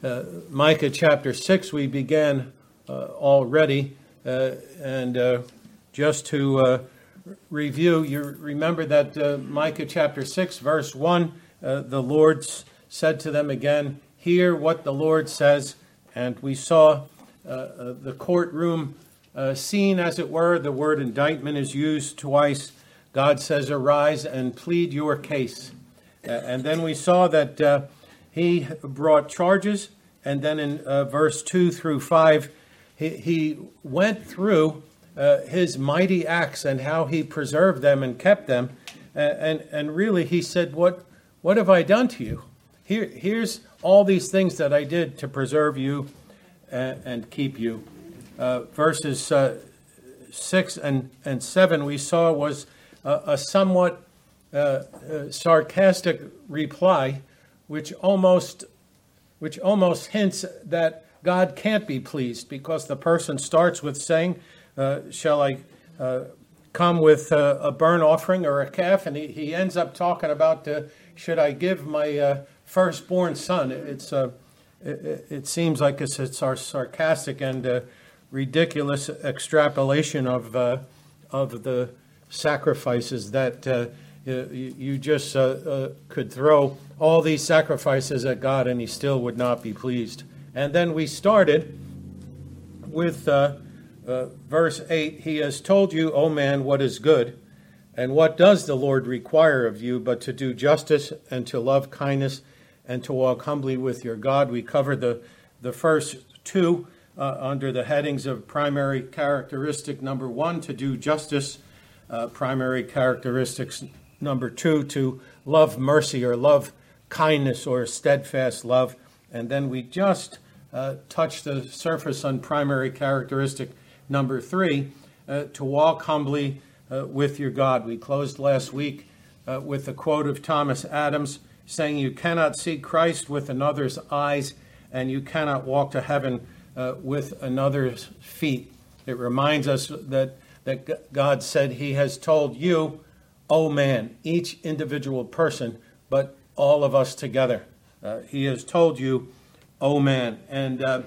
Uh, Micah chapter 6, we began uh, already. Uh, and uh, just to uh, review, you remember that uh, Micah chapter 6, verse 1, the Lord said to them again, Hear what the Lord says. And we saw the courtroom scene, as it were. The word indictment is used twice. God says, Arise and plead your case. and then we saw that he brought charges, and then in uh, verse 2 through 5, he, he went through uh, his mighty acts and how he preserved them and kept them. and, and really, he said, what, what have I done to you? Here, here's all these things that I did to preserve you and, and keep you. Uh, verses uh, 6 and, and 7 we saw was a, a somewhat uh, uh sarcastic reply which almost which almost hints that God can't be pleased because the person starts with saying, uh, Shall I uh, come with uh, a burnt offering or a calf? And he, he ends up talking about, uh, Should I give my uh, firstborn son? It's, uh, it, it, seems like it's, it's our sarcastic and ridiculous extrapolation of, of the sacrifices that you, just uh, uh, could throw all these sacrifices at God and he still would not be pleased. And then we started with uh, uh, verse 8 He has told you, O man, what is good. And what does the Lord require of you but to do justice and to love kindness and to walk humbly with your God? We covered the, the first two uh, under the headings of primary characteristic number one, to do justice, uh, primary characteristics Number two, to love mercy or love kindness or steadfast love. And then we just uh, touched the surface on primary characteristic number three, uh, to walk humbly uh, with your God. We closed last week uh, with a quote of Thomas Adams saying, You cannot see Christ with another's eyes, and you cannot walk to heaven uh, with another's feet. It reminds us that, that God said He has told you oh man, each individual person, but all of us together. Uh, he has told you, oh man. And uh,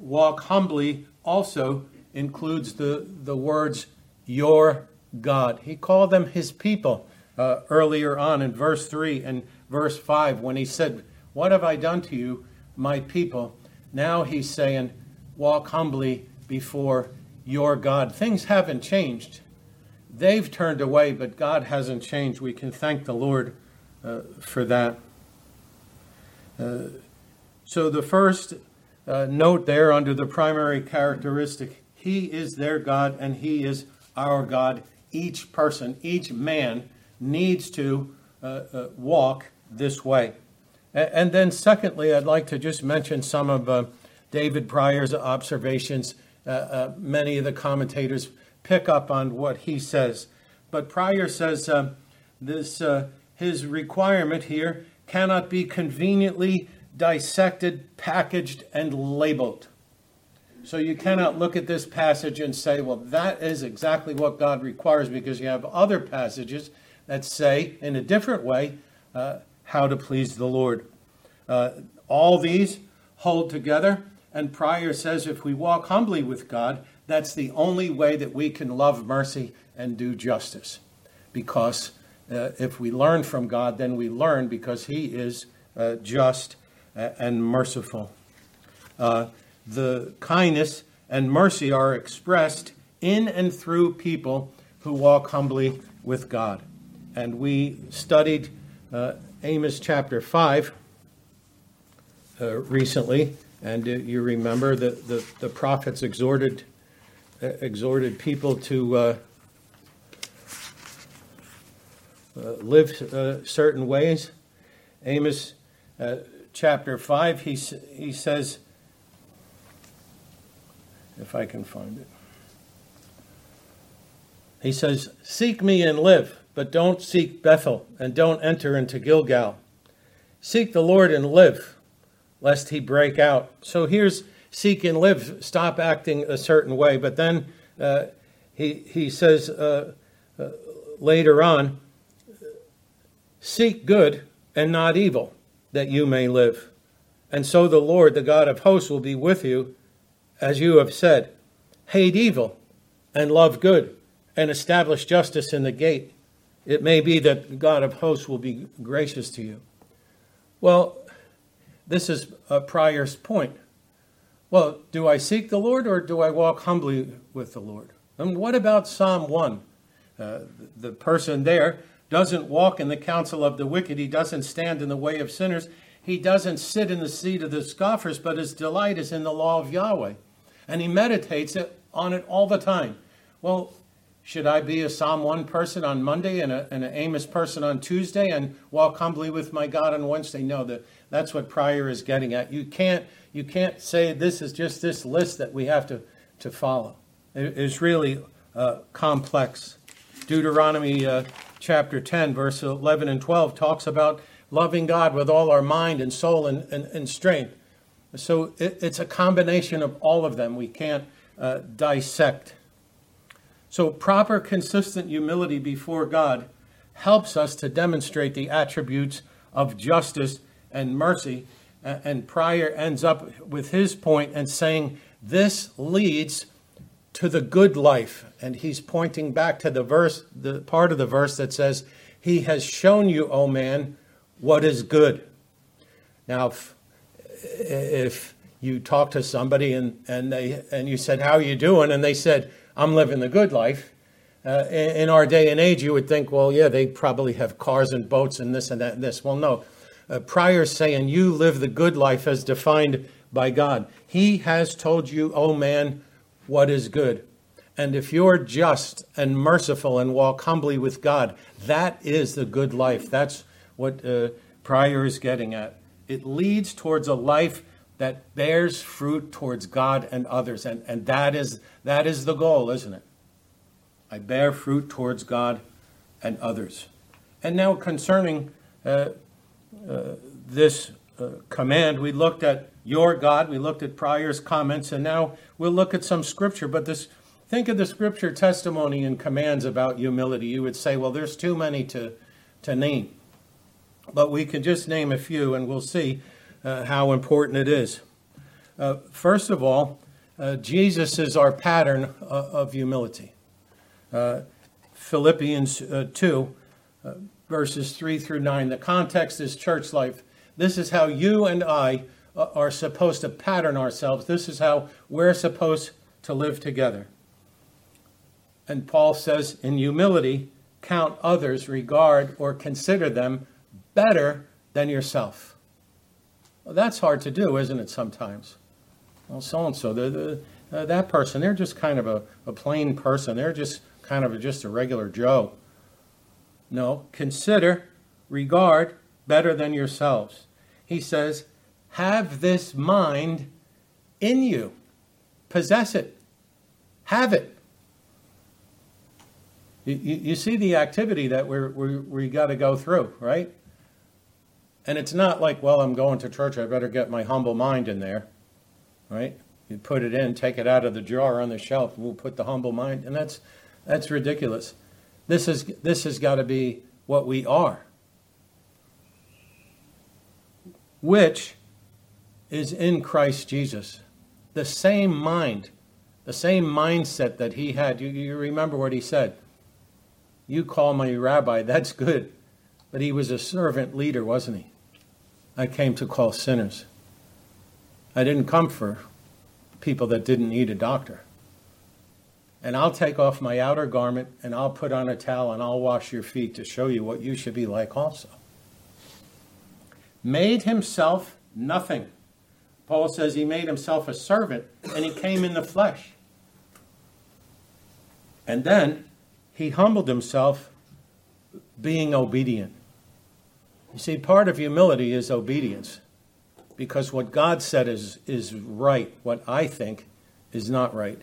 walk humbly also includes the, the words, your God. He called them his people uh, earlier on in verse 3 and verse 5 when he said, What have I done to you, my people? Now he's saying, Walk humbly before your God. Things haven't changed. They've turned away, but God hasn't changed. We can thank the Lord uh, for that. Uh, so, the first uh, note there under the primary characteristic He is their God and He is our God. Each person, each man needs to uh, uh, walk this way. And then, secondly, I'd like to just mention some of uh, David Prior's observations. many of the commentators pick up on what he says. But Prior says uh, this uh, his requirement here cannot be conveniently dissected, packaged, and labeled. So you cannot look at this passage and say, well, that is exactly what God requires, because you have other passages that say, in a different way, uh, how to please the Lord. Uh, all these hold together, and Prior says if we walk humbly with God, that's the only way that we can love mercy and do justice. Because uh, if we learn from God, then we learn because He is uh, just and merciful. Uh, the kindness and mercy are expressed in and through people who walk humbly with God. And we studied uh, Amos chapter 5 uh, recently, and uh, you remember that the, the prophets exhorted exhorted people to uh, uh, live uh, certain ways. Amos uh, chapter 5, he, he says, if I can find it, he says, Seek me and live, but don't seek Bethel, and don't enter into Gilgal. Seek the Lord and live, lest he break out. So here's seek and live, stop acting a certain way. But then uh, he, he says uh, uh, later on, seek good and not evil, that you may live. And so the Lord, the God of hosts, will be with you, as you have said. Hate evil and love good, and establish justice in the gate. It may be that God of hosts will be gracious to you. Well, this is a Prior's point. Well, do I seek the Lord or do I walk humbly with the Lord? And what about Psalm 1? Uh, the person there doesn't walk in the counsel of the wicked, he doesn't stand in the way of sinners, he doesn't sit in the seat of the scoffers, but his delight is in the law of Yahweh. And he meditates on it all the time. Well, should I be a Psalm 1 person on Monday and, a, and an Amos person on Tuesday and walk humbly with my God on Wednesday? No, that, that's what Prior is getting at. You can't, you can't say this is just this list that we have to, to follow. It, it's really uh, complex. Deuteronomy uh, chapter 10, verse 11 and 12 talks about loving God with all our mind and soul and, and, and strength. So it, it's a combination of all of them. We can't uh, dissect. So, proper, consistent humility before God helps us to demonstrate the attributes of justice and mercy. And Prior ends up with his point and saying, This leads to the good life. And he's pointing back to the verse, the part of the verse that says, He has shown you, O man, what is good. Now, if, if you talk to somebody and, and, they, and you said, How are you doing? And they said, I'm living the good life. Uh, in, our day and age, you would think, well, yeah, they probably have cars and boats and this and that and this. Well, no. Uh, saying, you live the good life as defined by God. He has told you, oh man, what is good. And if you're just and merciful and walk humbly with God, that is the good life. That's what uh, is getting at. It leads towards a life that bears fruit towards God and others. And, and that, is, that is the goal, isn't it? I bear fruit towards God and others. And now, concerning uh, uh, this uh, command, we looked at your God, we looked at Prior's comments, and now we'll look at some scripture. But this, think of the scripture testimony and commands about humility. You would say, well, there's too many to, to name. But we can just name a few, and we'll see uh, how important it is. Uh, first of all, uh, Jesus is our pattern uh, of humility. Uh, Philippians uh, 2, verses 3 through 9. The context is church life. This is how you and I are supposed to pattern ourselves. This is how we're supposed to live together. And Paul says, in humility, count others, regard, or consider them better than yourself. Well, that's hard to do, isn't it, sometimes? Well, so and so, that person, they're just kind of a, a plain person. They're just kind of a, just a regular Joe. No, consider, regard better than yourselves. He says, have this mind in you, possess it, have it. You, you, you see the activity that we're, we're, we got to go through, right? And it's not like, well, I'm going to church, I better get my humble mind in there, right? You put it in, take it out of the jar on the shelf, we'll put the humble mind, and that's that's ridiculous. This is this has got to be what we are. Which is in Christ Jesus. The same mind, the same mindset that he had. You, you remember what he said. You call me rabbi, that's good. But he was a servant leader, wasn't he? I came to call sinners. I didn't come for people that didn't need a doctor. And I'll take off my outer garment and I'll put on a towel and I'll wash your feet to show you what you should be like also. Made himself nothing. Paul says he made himself a servant and he came in the flesh. And then he humbled himself being obedient. You see, part of humility is obedience because what God said is, is right. What I think is not right.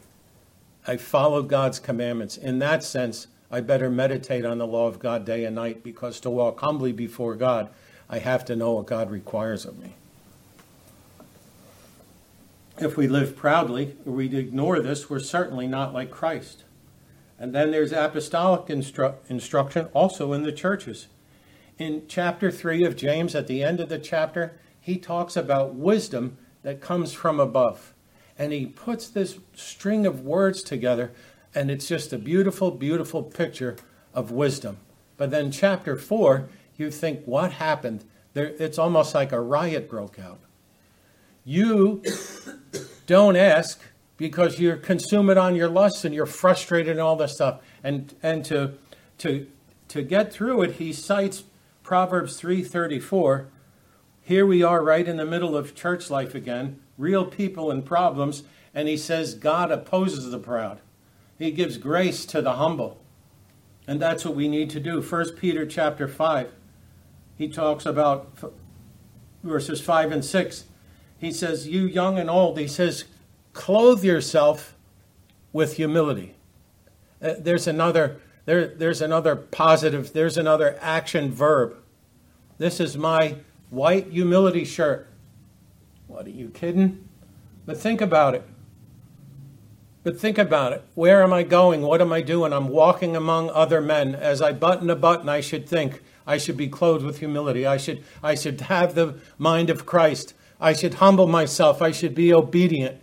I follow God's commandments. In that sense, I better meditate on the law of God day and night because to walk humbly before God, I have to know what God requires of me. If we live proudly we ignore this, we're certainly not like Christ. And then there's apostolic instru- instruction also in the churches. In chapter 3 of James, at the end of the chapter, he talks about wisdom that comes from above. And he puts this string of words together, and it's just a beautiful, beautiful picture of wisdom. But then, chapter 4, you think, what happened? There, it's almost like a riot broke out. You don't ask because you're consumed on your lusts and you're frustrated and all this stuff. And, and to, to, to get through it, he cites Proverbs 3:34. Here we are right in the middle of church life again, real people and problems, and he says God opposes the proud. He gives grace to the humble. And that's what we need to do. 1 Peter chapter 5. He talks about verses 5 and 6. He says, You young and old, he says, clothe yourself with humility. Uh, there's another there, there's another positive, there's another action verb. This is my white humility shirt. What are you kidding? But think about it. But think about it. Where am I going? What am I doing? I'm walking among other men. As I button a button, I should think I should be clothed with humility. I should, I should have the mind of Christ. I should humble myself. I should be obedient.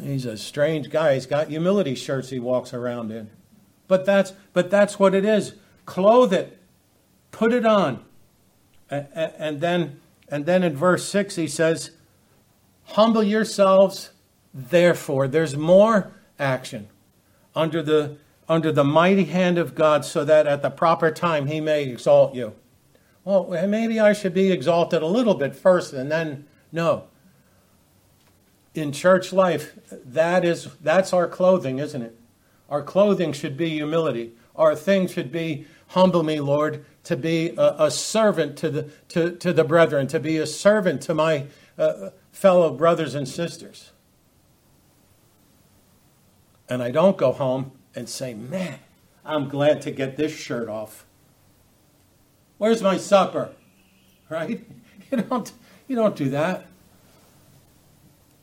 He's a strange guy. He's got humility shirts he walks around in. But that's but that's what it is. Clothe it. Put it on. And, then and then in verse 6 he says, "Humble yourselves therefore." There's more action under the under the mighty hand of God so that at the proper time he may exalt you. Well, maybe I should be exalted a little bit first and then no in church life, that is that's our clothing, isn't it? Our clothing should be humility. Our thing should be humble me, Lord, to be a, a servant to the to, to the brethren, to be a servant to my uh, fellow brothers and sisters. And I don't go home and say, "Man, I'm glad to get this shirt off." Where's my supper? Right? You don't you don't do that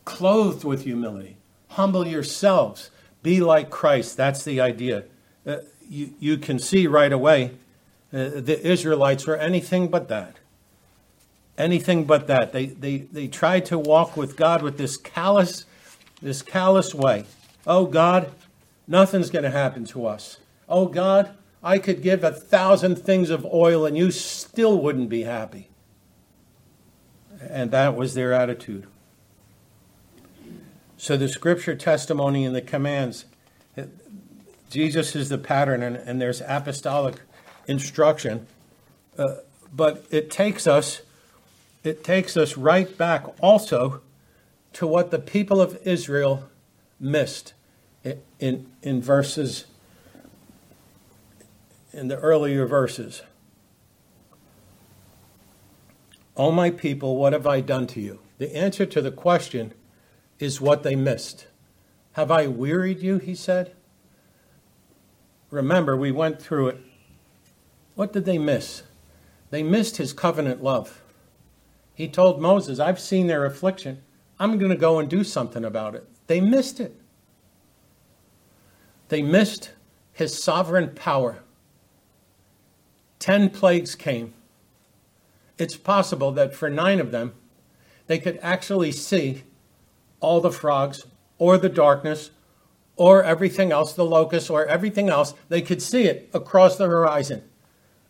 clothed with humility. Humble yourselves. Be like Christ. That's the idea. Uh, you, you can see right away uh, the Israelites were anything but that. Anything but that. They, they, they tried to walk with God with this callous, this callous way. Oh God, nothing's going to happen to us. Oh God, I could give a thousand things of oil and you still wouldn't be happy. And that was their attitude. So the scripture testimony and the commands, Jesus is the pattern, and, and there's apostolic instruction. Uh, but it takes us, it takes us right back also to what the people of Israel missed in, in, in verses, in the earlier verses. O my people, what have I done to you? The answer to the question is what they missed. Have I wearied you? He said. Remember, we went through it. What did they miss? They missed his covenant love. He told Moses, I've seen their affliction. I'm going to go and do something about it. They missed it. They missed his sovereign power. Ten plagues came. It's possible that for nine of them, they could actually see all the frogs or the darkness or everything else, the locusts or everything else, they could see it across the horizon.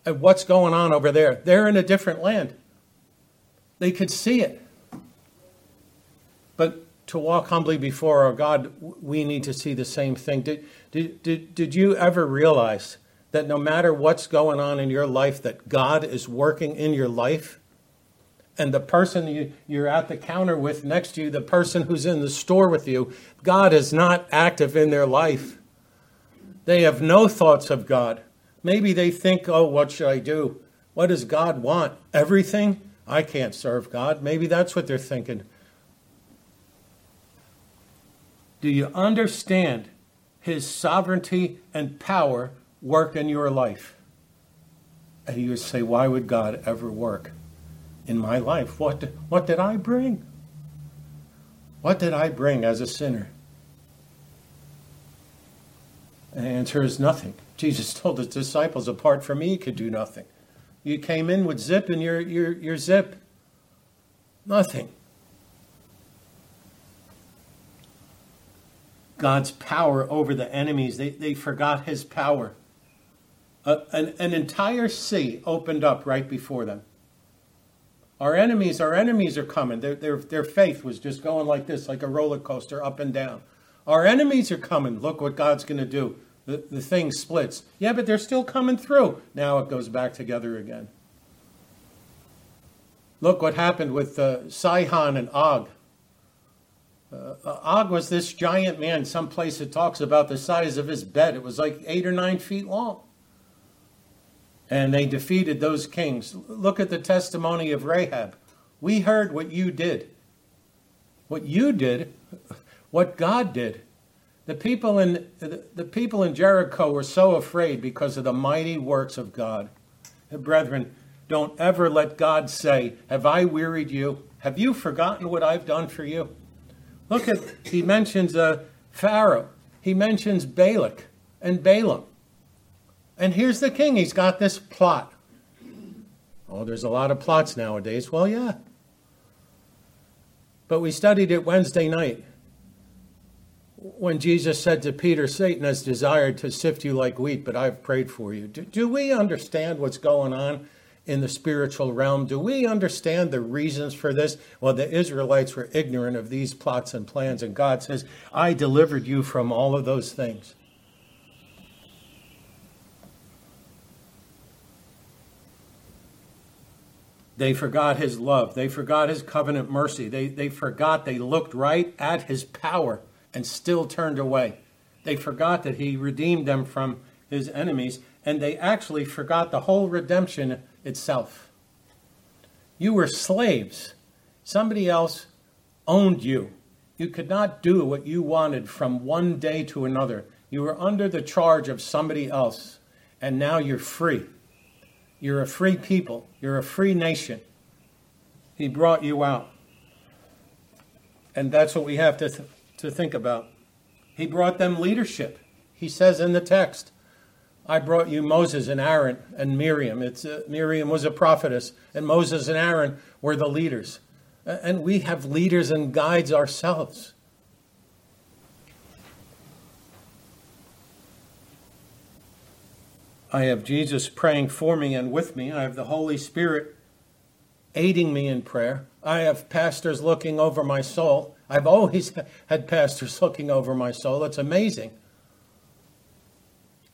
And what's going on over there? They're in a different land. They could see it. But to walk humbly before our God, we need to see the same thing. Did, did, did, did you ever realize that no matter what's going on in your life, that God is working in your life? And the person you, you're at the counter with next to you, the person who's in the store with you, God is not active in their life. They have no thoughts of God. Maybe they think, oh, what should I do? What does God want? Everything? I can't serve God. Maybe that's what they're thinking. Do you understand his sovereignty and power work in your life? And you say, why would God ever work? In my life? What, what did I bring? What did I bring as a sinner? The answer is nothing. Jesus told his disciples, apart from me, he could do nothing. You came in with zip and your, your, your zip. Nothing. God's power over the enemies. They, they forgot his power. Uh, an, an entire sea opened up right before them. Our enemies, our enemies are coming. Their, their, their faith was just going like this, like a roller coaster, up and down. Our enemies are coming. Look what God's going to do. The, the thing splits. Yeah, but they're still coming through. Now it goes back together again. Look what happened with uh, Sihon and Og. Uh, uh, Og was this giant man. Someplace it talks about the size of his bed. It was like eight or nine feet long. And they defeated those kings. Look at the testimony of Rahab. We heard what you did. What you did, what God did. The people in the people in Jericho were so afraid because of the mighty works of God. Brethren, don't ever let God say, Have I wearied you? Have you forgotten what I've done for you? Look at, he mentions uh, Pharaoh. He mentions Balak and Balaam. And here's the king. He's got this plot. Oh, there's a lot of plots nowadays. Well, yeah. But we studied it Wednesday night when Jesus said to Peter, Satan has desired to sift you like wheat, but I've prayed for you. Do, do we understand what's going on in the spiritual realm? Do we understand the reasons for this? Well, the Israelites were ignorant of these plots and plans, and God says, I delivered you from all of those things. They forgot his love. They forgot his covenant mercy. They, they forgot, they looked right at his power and still turned away. They forgot that he redeemed them from his enemies, and they actually forgot the whole redemption itself. You were slaves. Somebody else owned you. You could not do what you wanted from one day to another. You were under the charge of somebody else, and now you're free. You're a free people. You're a free nation. He brought you out. And that's what we have to, th- to think about. He brought them leadership. He says in the text, I brought you Moses and Aaron and Miriam. It's, uh, Miriam was a prophetess, and Moses and Aaron were the leaders. And we have leaders and guides ourselves. I have Jesus praying for me and with me. I have the Holy Spirit aiding me in prayer. I have pastors looking over my soul. I've always had pastors looking over my soul. It's amazing.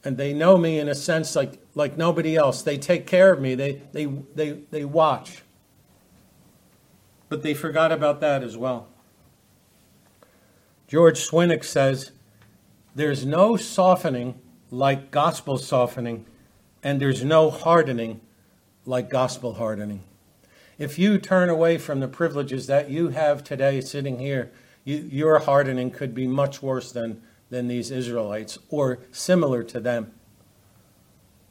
And they know me in a sense like, like nobody else. They take care of me, they, they, they, they watch. But they forgot about that as well. George Swinnock says, There's no softening like gospel softening and there's no hardening like gospel hardening. If you turn away from the privileges that you have today sitting here, you, your hardening could be much worse than, than these Israelites or similar to them.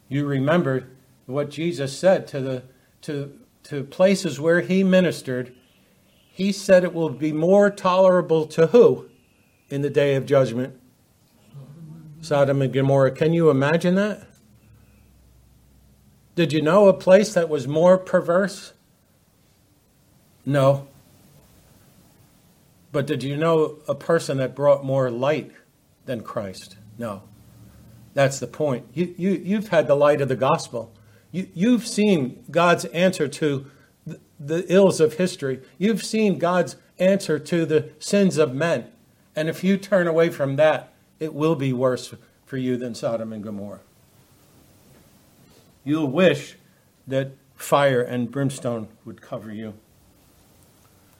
You remember what Jesus said to, the, to, to places where he ministered. He said it will be more tolerable to who in the day of judgment? Sodom and Gomorrah. Can you imagine that? Did you know a place that was more perverse? No. But did you know a person that brought more light than Christ? No. That's the point. You, you, you've had the light of the gospel. You, you've seen God's answer to the, the ills of history. You've seen God's answer to the sins of men. And if you turn away from that, it will be worse for you than Sodom and Gomorrah. You'll wish that fire and brimstone would cover you.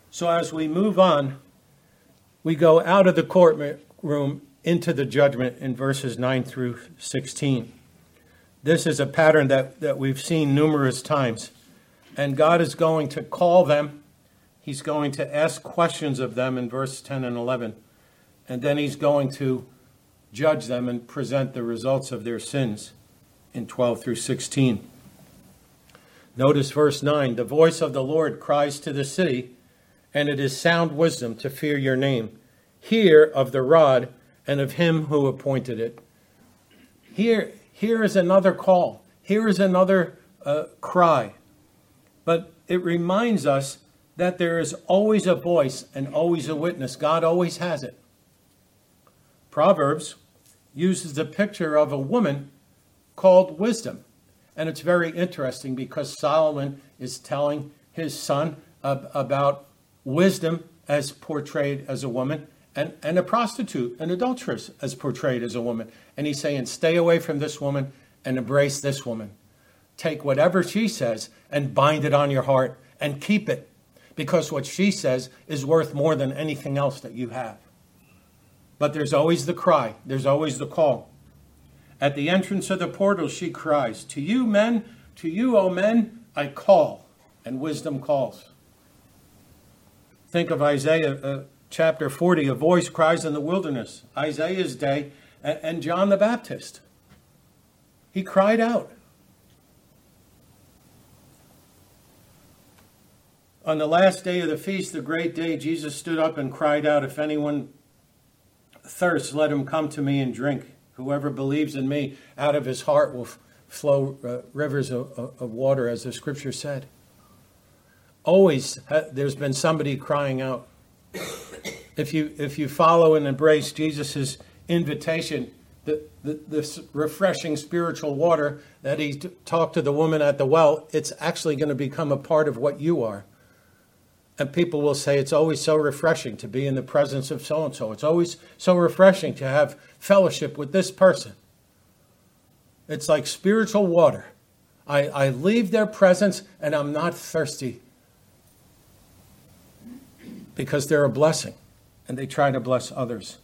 So as we move on, we go out of the courtroom into the judgment in verses 9 through 16. This is a pattern that, that we've seen numerous times. And God is going to call them. He's going to ask questions of them in verse 10 and 11. And then he's going to judge them and present the results of their sins in 12 through 16. Notice verse 9 The voice of the Lord cries to the city, and it is sound wisdom to fear your name. Hear of the rod and of him who appointed it. Here, here is another call. Here is another uh, cry, but it reminds us that there is always a voice and always a witness. God always has it. Proverbs uses the picture of a woman called wisdom. And it's very interesting because Solomon is telling his son ab- about wisdom as portrayed as a woman and, and a prostitute, an adulteress as portrayed as a woman. And he's saying, stay away from this woman and embrace this woman. Take whatever she says and bind it on your heart and keep it because what she says is worth more than anything else that you have. But there's always the cry, there's always the call. At the entrance of the portal, she cries, To you, men, to you, O men, I call, and wisdom calls. Think of Isaiah uh, chapter 40, a voice cries in the wilderness, Isaiah's day, and, and John the Baptist. He cried out. On the last day of the feast, the great day, Jesus stood up and cried out, If anyone thirsts, let him come to me and drink. Whoever believes in me, out of his heart will flow uh, rivers of, of, water, as the scripture said. Always, uh, there's been somebody crying out. If you if you follow and embrace Jesus' invitation, the, the, this refreshing spiritual water that he t- talked to the woman at the well, it's actually going to become a part of what you are. And people will say it's always so refreshing to be in the presence of so and so. It's always so refreshing to have fellowship with this person. It's like spiritual water. I, I leave their presence and I'm not thirsty because they're a blessing and they try to bless others.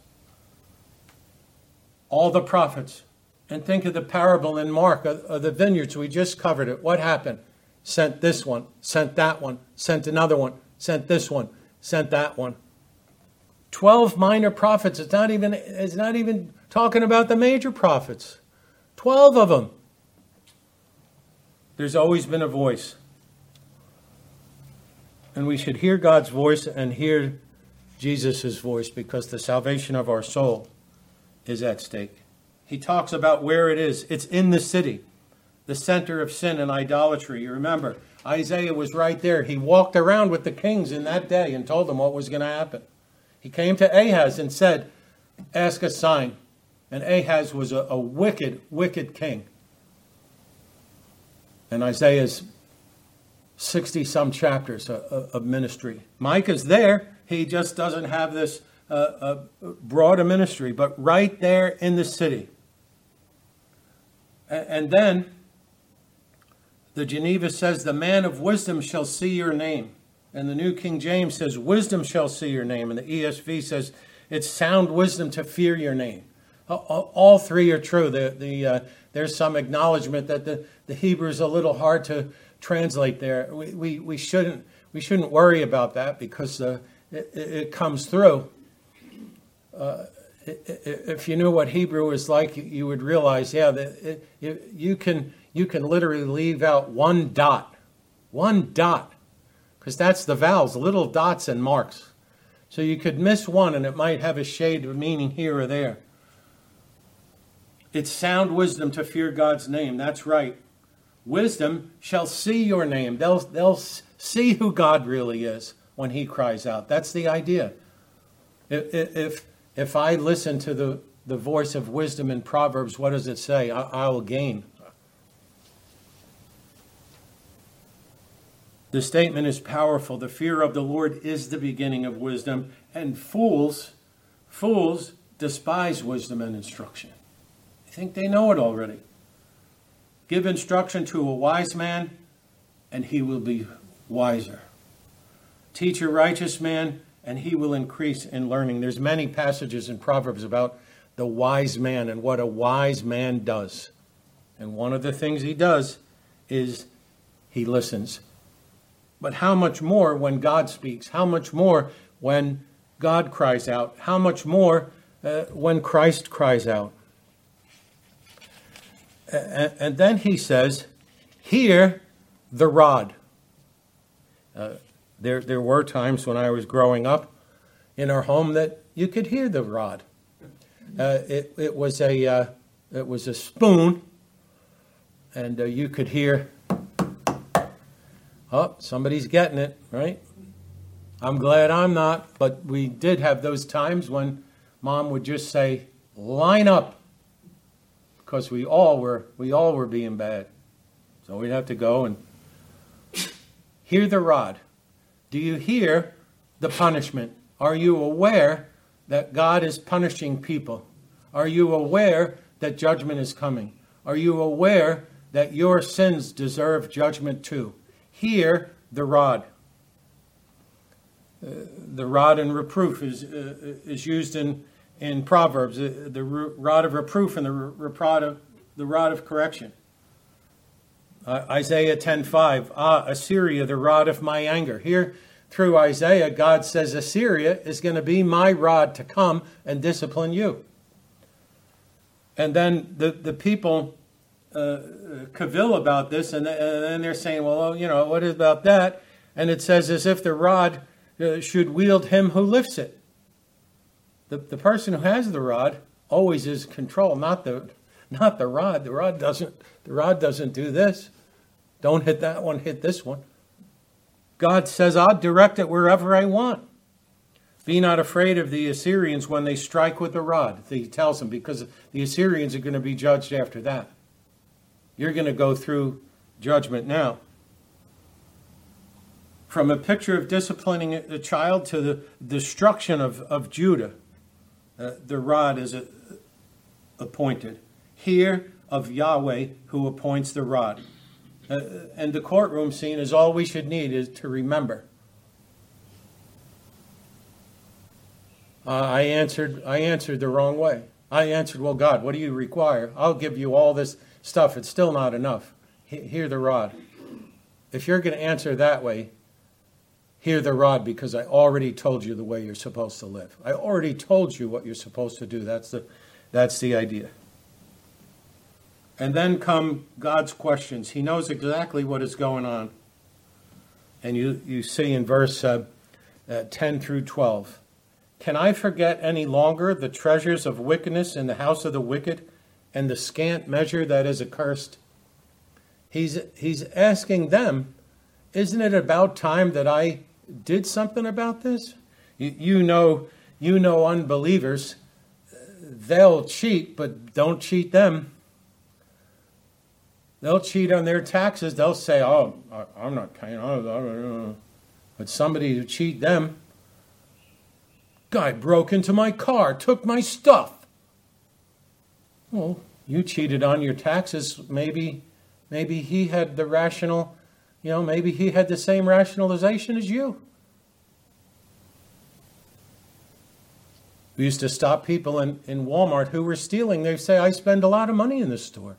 All the prophets, and think of the parable in Mark of, of the vineyards. We just covered it. What happened? Sent this one, sent that one, sent another one, sent this one, sent that one. 12 minor prophets. It's not even, it's not even talking about the major prophets. 12 of them. There's always been a voice. And we should hear God's voice and hear Jesus' voice because the salvation of our soul is at stake. He talks about where it is. It's in the city, the center of sin and idolatry. You remember, Isaiah was right there. He walked around with the kings in that day and told them what was going to happen. He came to Ahaz and said, Ask a sign. And Ahaz was a, a wicked, wicked king. And Isaiah's 60 some chapters of, ministry. Micah's there. He just doesn't have this uh, uh, broader ministry, but right there in the city. And, and then the Geneva says, The man of wisdom shall see your name. And the New King James says, Wisdom shall see your name. And the ESV says, It's sound wisdom to fear your name. All three are true. The, the, uh, there's some acknowledgement that the, the Hebrew is a little hard to translate there. We, we, we, shouldn't, we shouldn't worry about that because uh, it, it, comes through. Uh, if you knew what Hebrew is like, you would realize, yeah, that it, you can you can literally leave out one dot, one dot, because that's the vowels, little dots and marks. So you could miss one and it might have a shade of meaning here or there. It's sound wisdom to fear God's name. That's right. Wisdom shall see your name. They'll, they'll see who God really is when he cries out. That's the idea. If, if, if I listen to the, the voice of wisdom in Proverbs, what does it say? I, I will gain. The statement is powerful. The fear of the Lord is the beginning of wisdom, and fools, fools despise wisdom and instruction. They think they know it already. Give instruction to a wise man, and he will be wiser. Teach a righteous man, and he will increase in learning. There's many passages in Proverbs about the wise man and what a wise man does. And one of the things he does is he listens. But how much more when God speaks? How much more when God cries out? How much more uh, when Christ cries out? And, and, then he says, Hear the rod. Uh, there, there were times when I was growing up in our home that you could hear the rod. Uh, it, it, was a, uh, it was a spoon, and uh, you could hear Oh, somebody's getting it, right? I'm glad I'm not, but we did have those times when mom would just say, "Line up," because we all were we all were being bad. So we'd have to go and hear the rod. Do you hear the punishment? Are you aware that God is punishing people? Are you aware that judgment is coming? Are you aware that your sins deserve judgment too? Hear the rod. Uh, the rod and reproof is, uh, is used in, in Proverbs, uh, the rod of reproof and the rod of, the rod of correction. Uh, Isaiah 10:5, ah, Assyria, the rod of my anger. Here, through Isaiah, God says Assyria is going to be my rod to come and discipline you. And then the, the people uh, cavil about this, and, and then they're saying, well, you know, what about that? And it says, as if the rod uh, should wield him who lifts it. The, the person who has the rod always is control, not the, not the rod. The rod doesn't, the rod doesn't do this. Don't hit that one, hit this one. God says, I'll direct it wherever I want. Be not afraid of the Assyrians when they strike with the rod, he tells them, because the Assyrians are going to be judged after that. You're going to go through judgment now. From a picture of disciplining a child to the destruction of, of Judah, uh, the rod is a, appointed. Hear of Yahweh who appoints the rod. Uh, and the courtroom scene is all we should need is to remember. Uh, I answered. I answered the wrong way. I answered, "Well, God, what do you require? I'll give you all this stuff. It's still not enough. hear the rod. If you're going to answer that way, hear the rod because I already told you the way you're supposed to live. I already told you what you're supposed to do. That's the, that's the idea. And then come God's questions. He knows exactly what is going on. And you, you see in verse uh, uh, 10 through 12 Can I forget any longer the treasures of wickedness in the house of the wicked and the scant measure that is accursed? He's, he's asking them, Isn't it about time that I did something about this? You, you know, you know unbelievers, they'll cheat, but don't cheat them. They'll cheat on their taxes. They'll say, "Oh, I'm not paying." But somebody to cheat them. Guy broke into my car, took my stuff. Well, you cheated on your taxes. Maybe, maybe he had the rational, you know, maybe he had the same rationalization as you. We used to stop people in, in Walmart who were stealing. They say, I spend a lot of money in this store.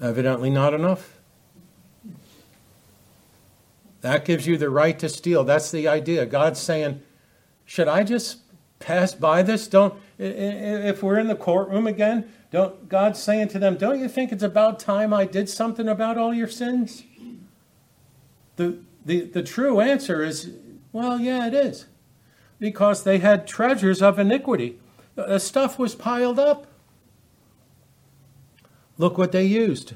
Evidently, not enough. That gives you the right to steal. That's the idea. God's saying, should I just pass by this? Don't, if we're in the courtroom again, don't, God's saying to them, don't you think it's about time I did something about all your sins? The, the, the true answer is, well, yeah, it is. Because they had treasures of iniquity. The stuff was piled up. Look what they used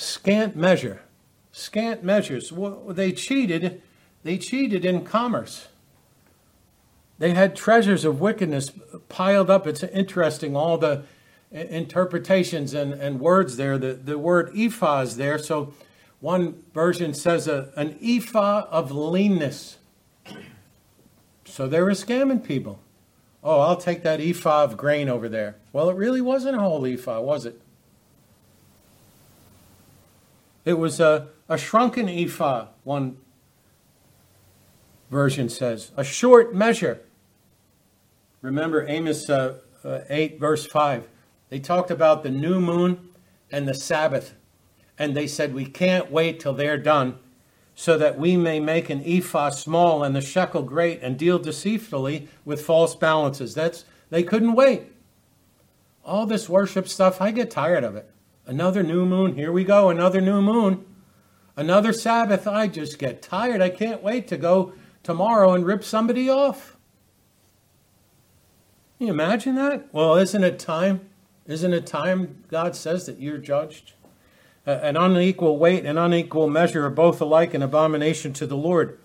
scant measure. Scant measures. They cheated. They cheated in commerce. They had treasures of wickedness piled up. It's interesting, all the interpretations and, and words there. The, the word ephah is there. So one version says a, an ephah of leanness. So they were scamming people. Oh, I'll take that ephah of grain over there. Well, it really wasn't a whole ephah, was it? It was a, a shrunken ephah, one version says, a short measure. Remember Amos uh, uh, 8, verse 5. They talked about the new moon and the Sabbath, and they said, We can't wait till they're done so that we may make an ephah small and the shekel great and deal deceitfully with false balances. That's they couldn't wait. All this worship stuff, I get tired of it. Another new moon, here we go, another new moon. Another Sabbath, I just get tired. I can't wait to go tomorrow and rip somebody off. Can you imagine that? Well, isn't it time Isn't it time, God says, that you're judged? Uh, an unequal weight and unequal measure are both alike an abomination to the Lord.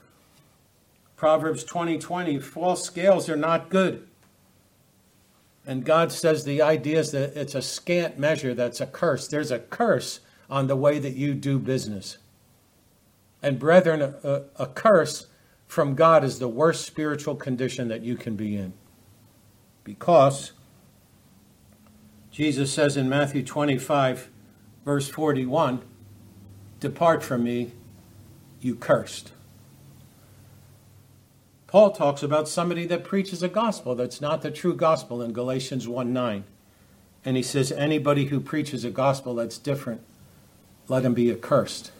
Proverbs 20 20, false scales are not good. And God says the idea is that it's a scant measure that's a curse. There's a curse on the way that you do business. And brethren, a, a curse from God is the worst spiritual condition that you can be in. Because Jesus says in Matthew 25, verse 41, Depart from me, you cursed. Paul talks about somebody that preaches a gospel that's not the true gospel in Galatians 1 9. And he says, anybody who preaches a gospel that's different, let him be accursed.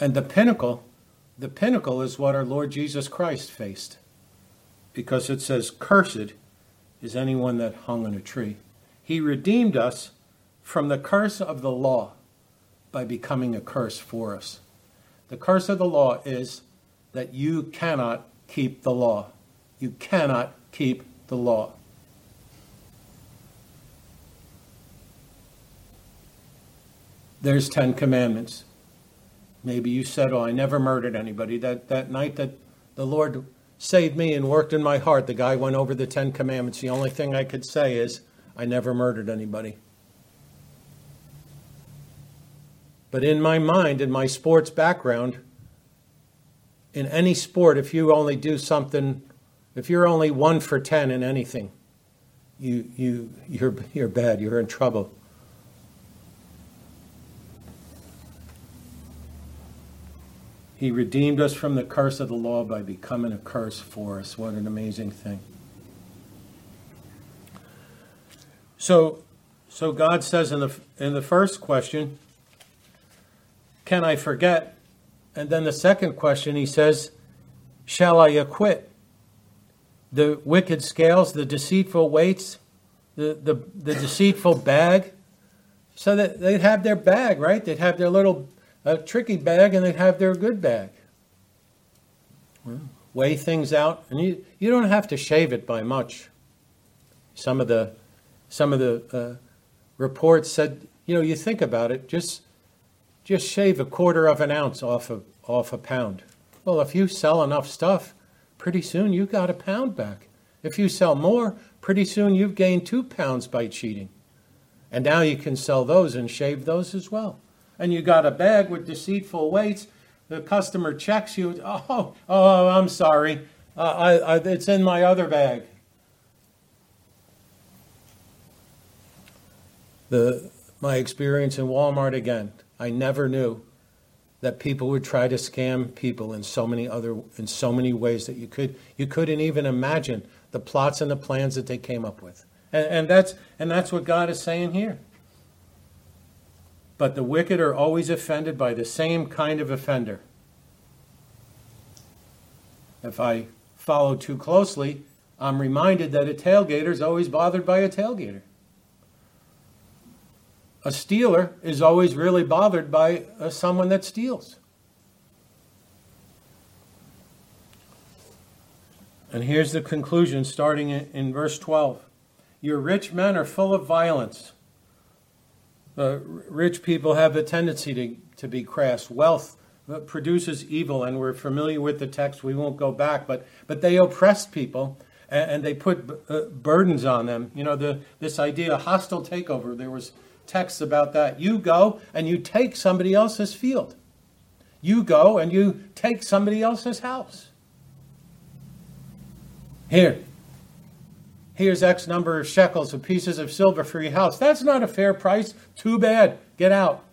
And the pinnacle, the pinnacle is what our Lord Jesus Christ faced. Because it says, Cursed is anyone that hung on a tree. He redeemed us from the curse of the law by becoming a curse for us. The curse of the law is that you cannot keep the law. You cannot keep the law. There's 10 commandments. Maybe you said, Oh, I never murdered anybody. That, that night that the Lord saved me and worked in my heart, the guy went over the 10 commandments. The only thing I could say is, I never murdered anybody. But in my mind, in my sports background, in any sport, if you only do something, if you're only one for 10 in anything, you, you, you're, you're bad, you're in trouble. He redeemed us from the curse of the law by becoming a curse for us. What an amazing thing. So, so God says in the, in the first question, Can I forget? And then the second question, he says, Shall I acquit? The wicked scales, the deceitful weights, the, the, the deceitful bag. So that they'd have their bag, right? They'd have their little uh, tricky bag and they'd have their good bag. Well, weigh things out, and you, you don't have to shave it by much. Some of the, some of the uh, reports said, you know, you think about it, just just shave a quarter of an ounce off of off a pound. Well, if you sell enough stuff, pretty soon you got a pound back. If you sell more, pretty soon you've gained two pounds by cheating. And now you can sell those and shave those as well. And you got a bag with deceitful weights. The customer checks you. Oh, oh, I'm sorry. Uh, I, I, it's in my other bag. The, my experience in Walmart again. I never knew that people would try to scam people in so many other in so many ways that you could you couldn't even imagine the plots and the plans that they came up with. And, and that's and that's what God is saying here. But the wicked are always offended by the same kind of offender. If I follow too closely, I'm reminded that a tailgater is always bothered by a tailgater a stealer is always really bothered by uh, someone that steals. And here's the conclusion starting in, in verse 12 Your rich men are full of violence. Uh, rich people have a tendency to, to be crass. Wealth uh, produces evil, and we're familiar with the text. We won't go back, but, but they oppress people and, and they put uh, burdens on them. You know, the, this idea, of hostile takeover. There was texts about that. You go and you take somebody else's field. You go and you take somebody else's house. Here. Here's X number of shekels of pieces of silver for your house. That's not a fair price. Too bad. Get out.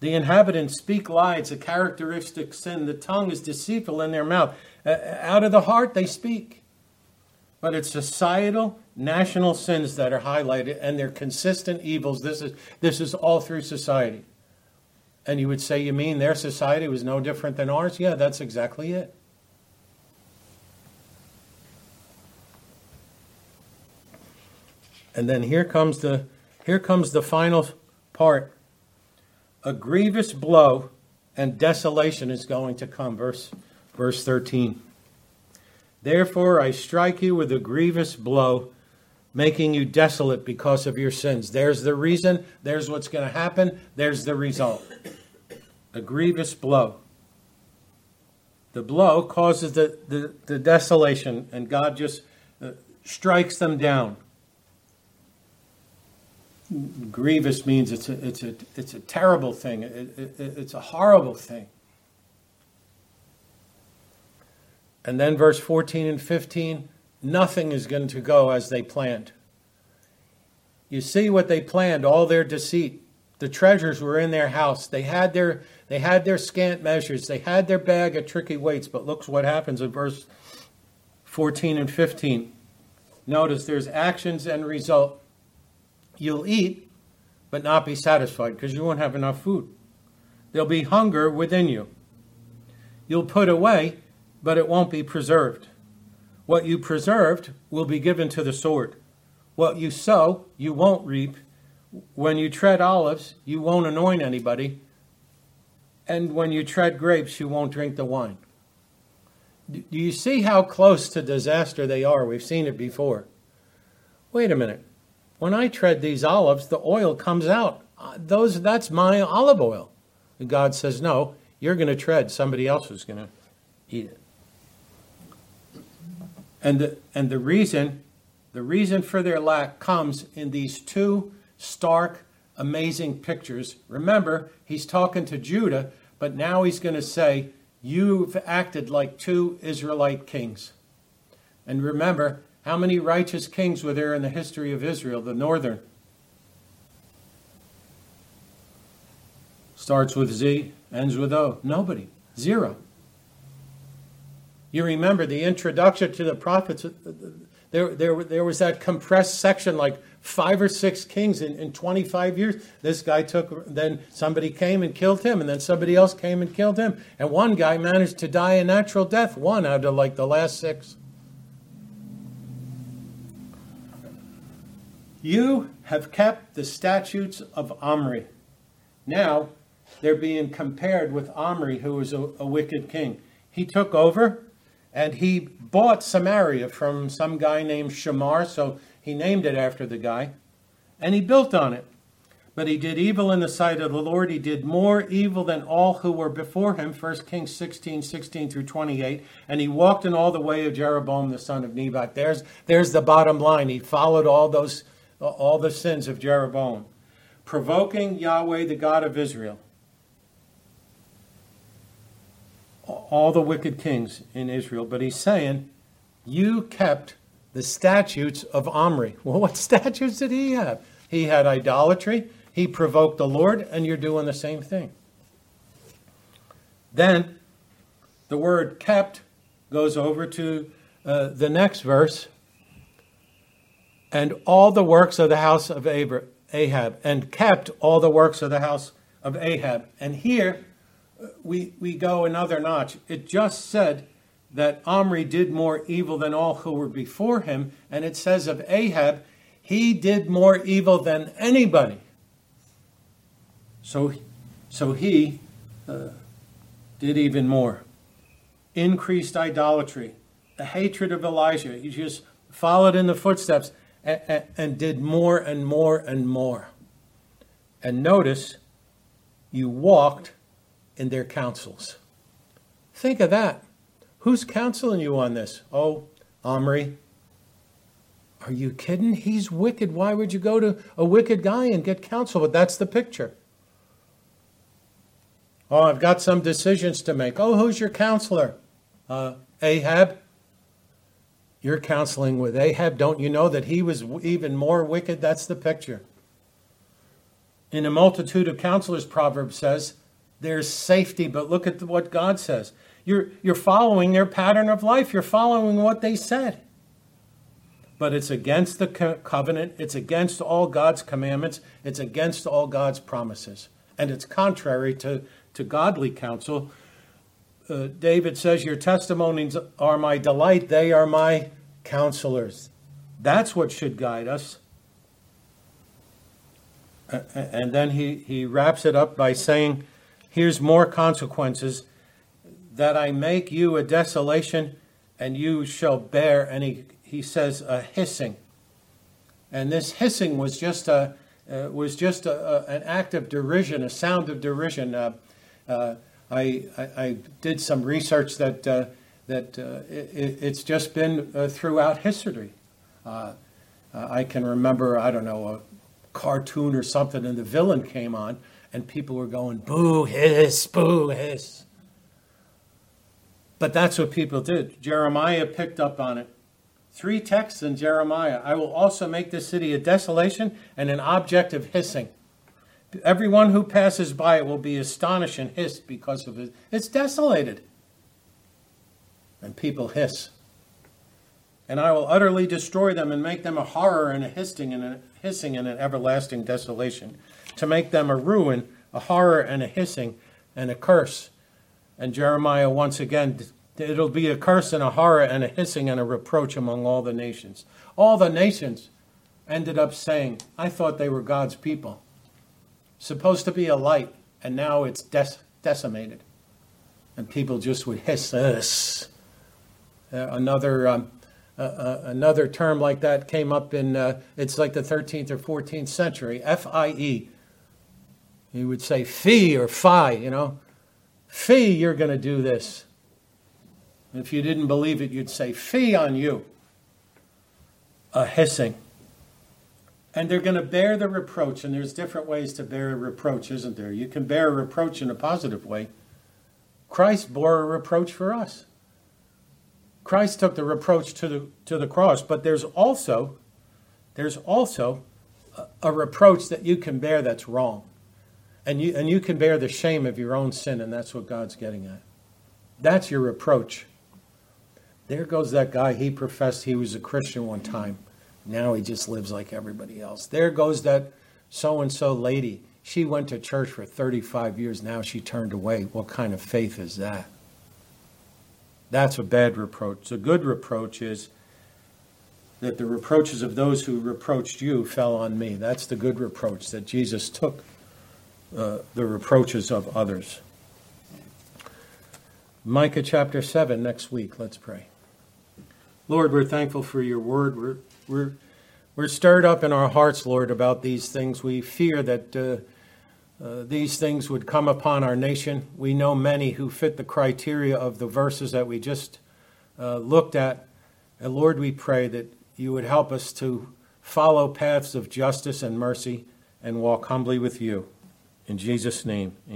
The inhabitants speak lies, a characteristic sin. The tongue is deceitful in their mouth. Uh, out of the heart they speak. But it's societal national sins that are highlighted and they're consistent evils. This is, this is all through society. And you would say, you mean their society was no different than ours? Yeah, that's exactly it. And then here comes the here comes the final part. A grievous blow and desolation is going to come. Verse verse 13. Therefore I strike you with a grievous blow, making you desolate because of your sins. There's the reason, there's what's going to happen, there's the result. A grievous blow. The blow causes the, the, the desolation, and God just uh, strikes them down. Grievous means it's a, it's a, it's a terrible thing, it, it, it's a horrible thing. And then verse 14 and 15 nothing is going to go as they planned. You see what they planned, all their deceit. The treasures were in their house. They had their they had their scant measures. They had their bag of tricky weights. But look what happens in verse 14 and 15. Notice there's actions and result. You'll eat, but not be satisfied because you won't have enough food. There'll be hunger within you. You'll put away, but it won't be preserved. What you preserved will be given to the sword. What you sow, you won't reap. When you tread olives, you won't anoint anybody. And when you tread grapes, you won't drink the wine. Do you see how close to disaster they are? We've seen it before. Wait a minute. When I tread these olives, the oil comes out. Uh, those that's my olive oil. And God says, "No, you're going to tread. Somebody else is going to eat it." And the, and the reason, the reason for their lack comes in these two stark, amazing pictures. Remember, he's talking to Judah, but now he's going to say, You've acted like two Israelite kings. And remember, how many righteous kings were there in the history of Israel, the northern? Starts with Z, ends with O. Nobody. Zero. You remember the introduction to the prophets, uh, there, there, there was that compressed section, like five or six kings in, in 25 years. This guy took, then somebody came and killed him, and then somebody else came and killed him. And one guy managed to die a natural death, one out of like the last six. You have kept the statutes of Omri. Now they're being compared with Omri, who was a, a wicked king. He took over and he bought Samaria from some guy named Shamar, so he named it after the guy, and he built on it. But he did evil in the sight of the Lord. He did more evil than all who were before him, 1 Kings 16, 16 through 28. And he walked in all the way of Jeroboam the son of Nebat. There's, there's the bottom line. He followed all those all the sins of Jeroboam, provoking Yahweh, the God of Israel. all the wicked kings in Israel, but he's saying, You kept the statutes of Omri. Well, what statutes did he have? He had idolatry, he provoked the Lord, and you're doing the same thing. Then the word kept goes over to uh, the next verse. And all the works of the house of Ahab, and kept all the works of the house of Ahab. And here we, we go another notch. It just said that Omri did more evil than all who were before him, and it says of Ahab, he did more evil than anybody. So, so he uh, did even more. Increased idolatry, the hatred of Elijah. He just followed in the footsteps and, did more and more and more. And notice, you walked in their counsels. Think of that. Who's counseling you on this? Oh, Omri. Are you kidding? He's wicked. Why would you go to a wicked guy and get counsel? But that's the picture. Oh, I've got some decisions to make. Oh, who's your counselor? Uh, Ahab. You're counseling with Ahab. Don't you know that he was even more wicked? That's the picture. In a multitude of counselors, Proverbs says, there's safety. But look at what God says. You're, you're following their pattern of life, you're following what they said. But it's against the co- covenant, it's against all God's commandments, it's against all God's promises. And it's contrary to, to godly counsel. Uh, David says, Your testimonies are my delight, they are my counselors. That's what should guide us. And then he, he wraps it up by saying, Here's more consequences that I make you a desolation and you shall bear, and he, he says, a hissing. And this hissing was just a, uh, was just a, a, an act of derision, a sound of derision. Uh, uh, I, I, I, did some research that, uh, that uh, it, it's just been uh, throughout history. I can remember, I don't know, a cartoon or something, and the villain came on, and people were going, boo, hiss, boo, hiss. But that's what people did. Jeremiah picked up on it. Three texts in Jeremiah. I will also make this city a desolation and an object of hissing. Everyone who passes by it will be astonished and hiss because of it. It's desolated. And people hiss. And I will utterly destroy them and make them a horror and a hissing and a hissing and an everlasting desolation. To make them a ruin, a horror and a hissing and a curse. And Jeremiah once again, it'll be a curse and a horror and a hissing and a reproach among all the nations. All the nations ended up saying, I thought they were God's people supposed to be a light, and now it's des- decimated. And people just would hiss this. Uh, another um, uh, uh, another term like that came up in it's like the 13th or 14th century. F I E. You would say fee or fi, you know, fee. You're going to do this. If you didn't believe it, you'd say fee on you. A hissing and they're going to bear the reproach. And there's different ways to bear a reproach, isn't there? You can bear a reproach in a positive way. Christ bore a reproach for us. Christ took the reproach to the to the cross, but there's also there's also a, a reproach that you can bear that's wrong. And you and you can bear the shame of your own sin, and that's what God's getting at. That's your reproach. There goes that guy. He professed he was a Christian one time. Now he just lives like everybody else. There goes that so and so lady. She went to church for 35 years. Now she turned away. What kind of faith is that? That's a bad reproach. A good reproach is that the reproaches of those who reproached you fell on me. That's the good reproach, that Jesus took uh, the reproaches of others. Micah chapter 7 next week. Let's pray. Lord, we're thankful for your word. We're we're, we're stirred up in our hearts, Lord, about these things. We fear that uh, uh, these things would come upon our nation. We know many who fit the criteria of the verses that we just uh, looked at. And Lord, we pray that you would help us to follow paths of justice and mercy and walk humbly with you. In Jesus' name, amen.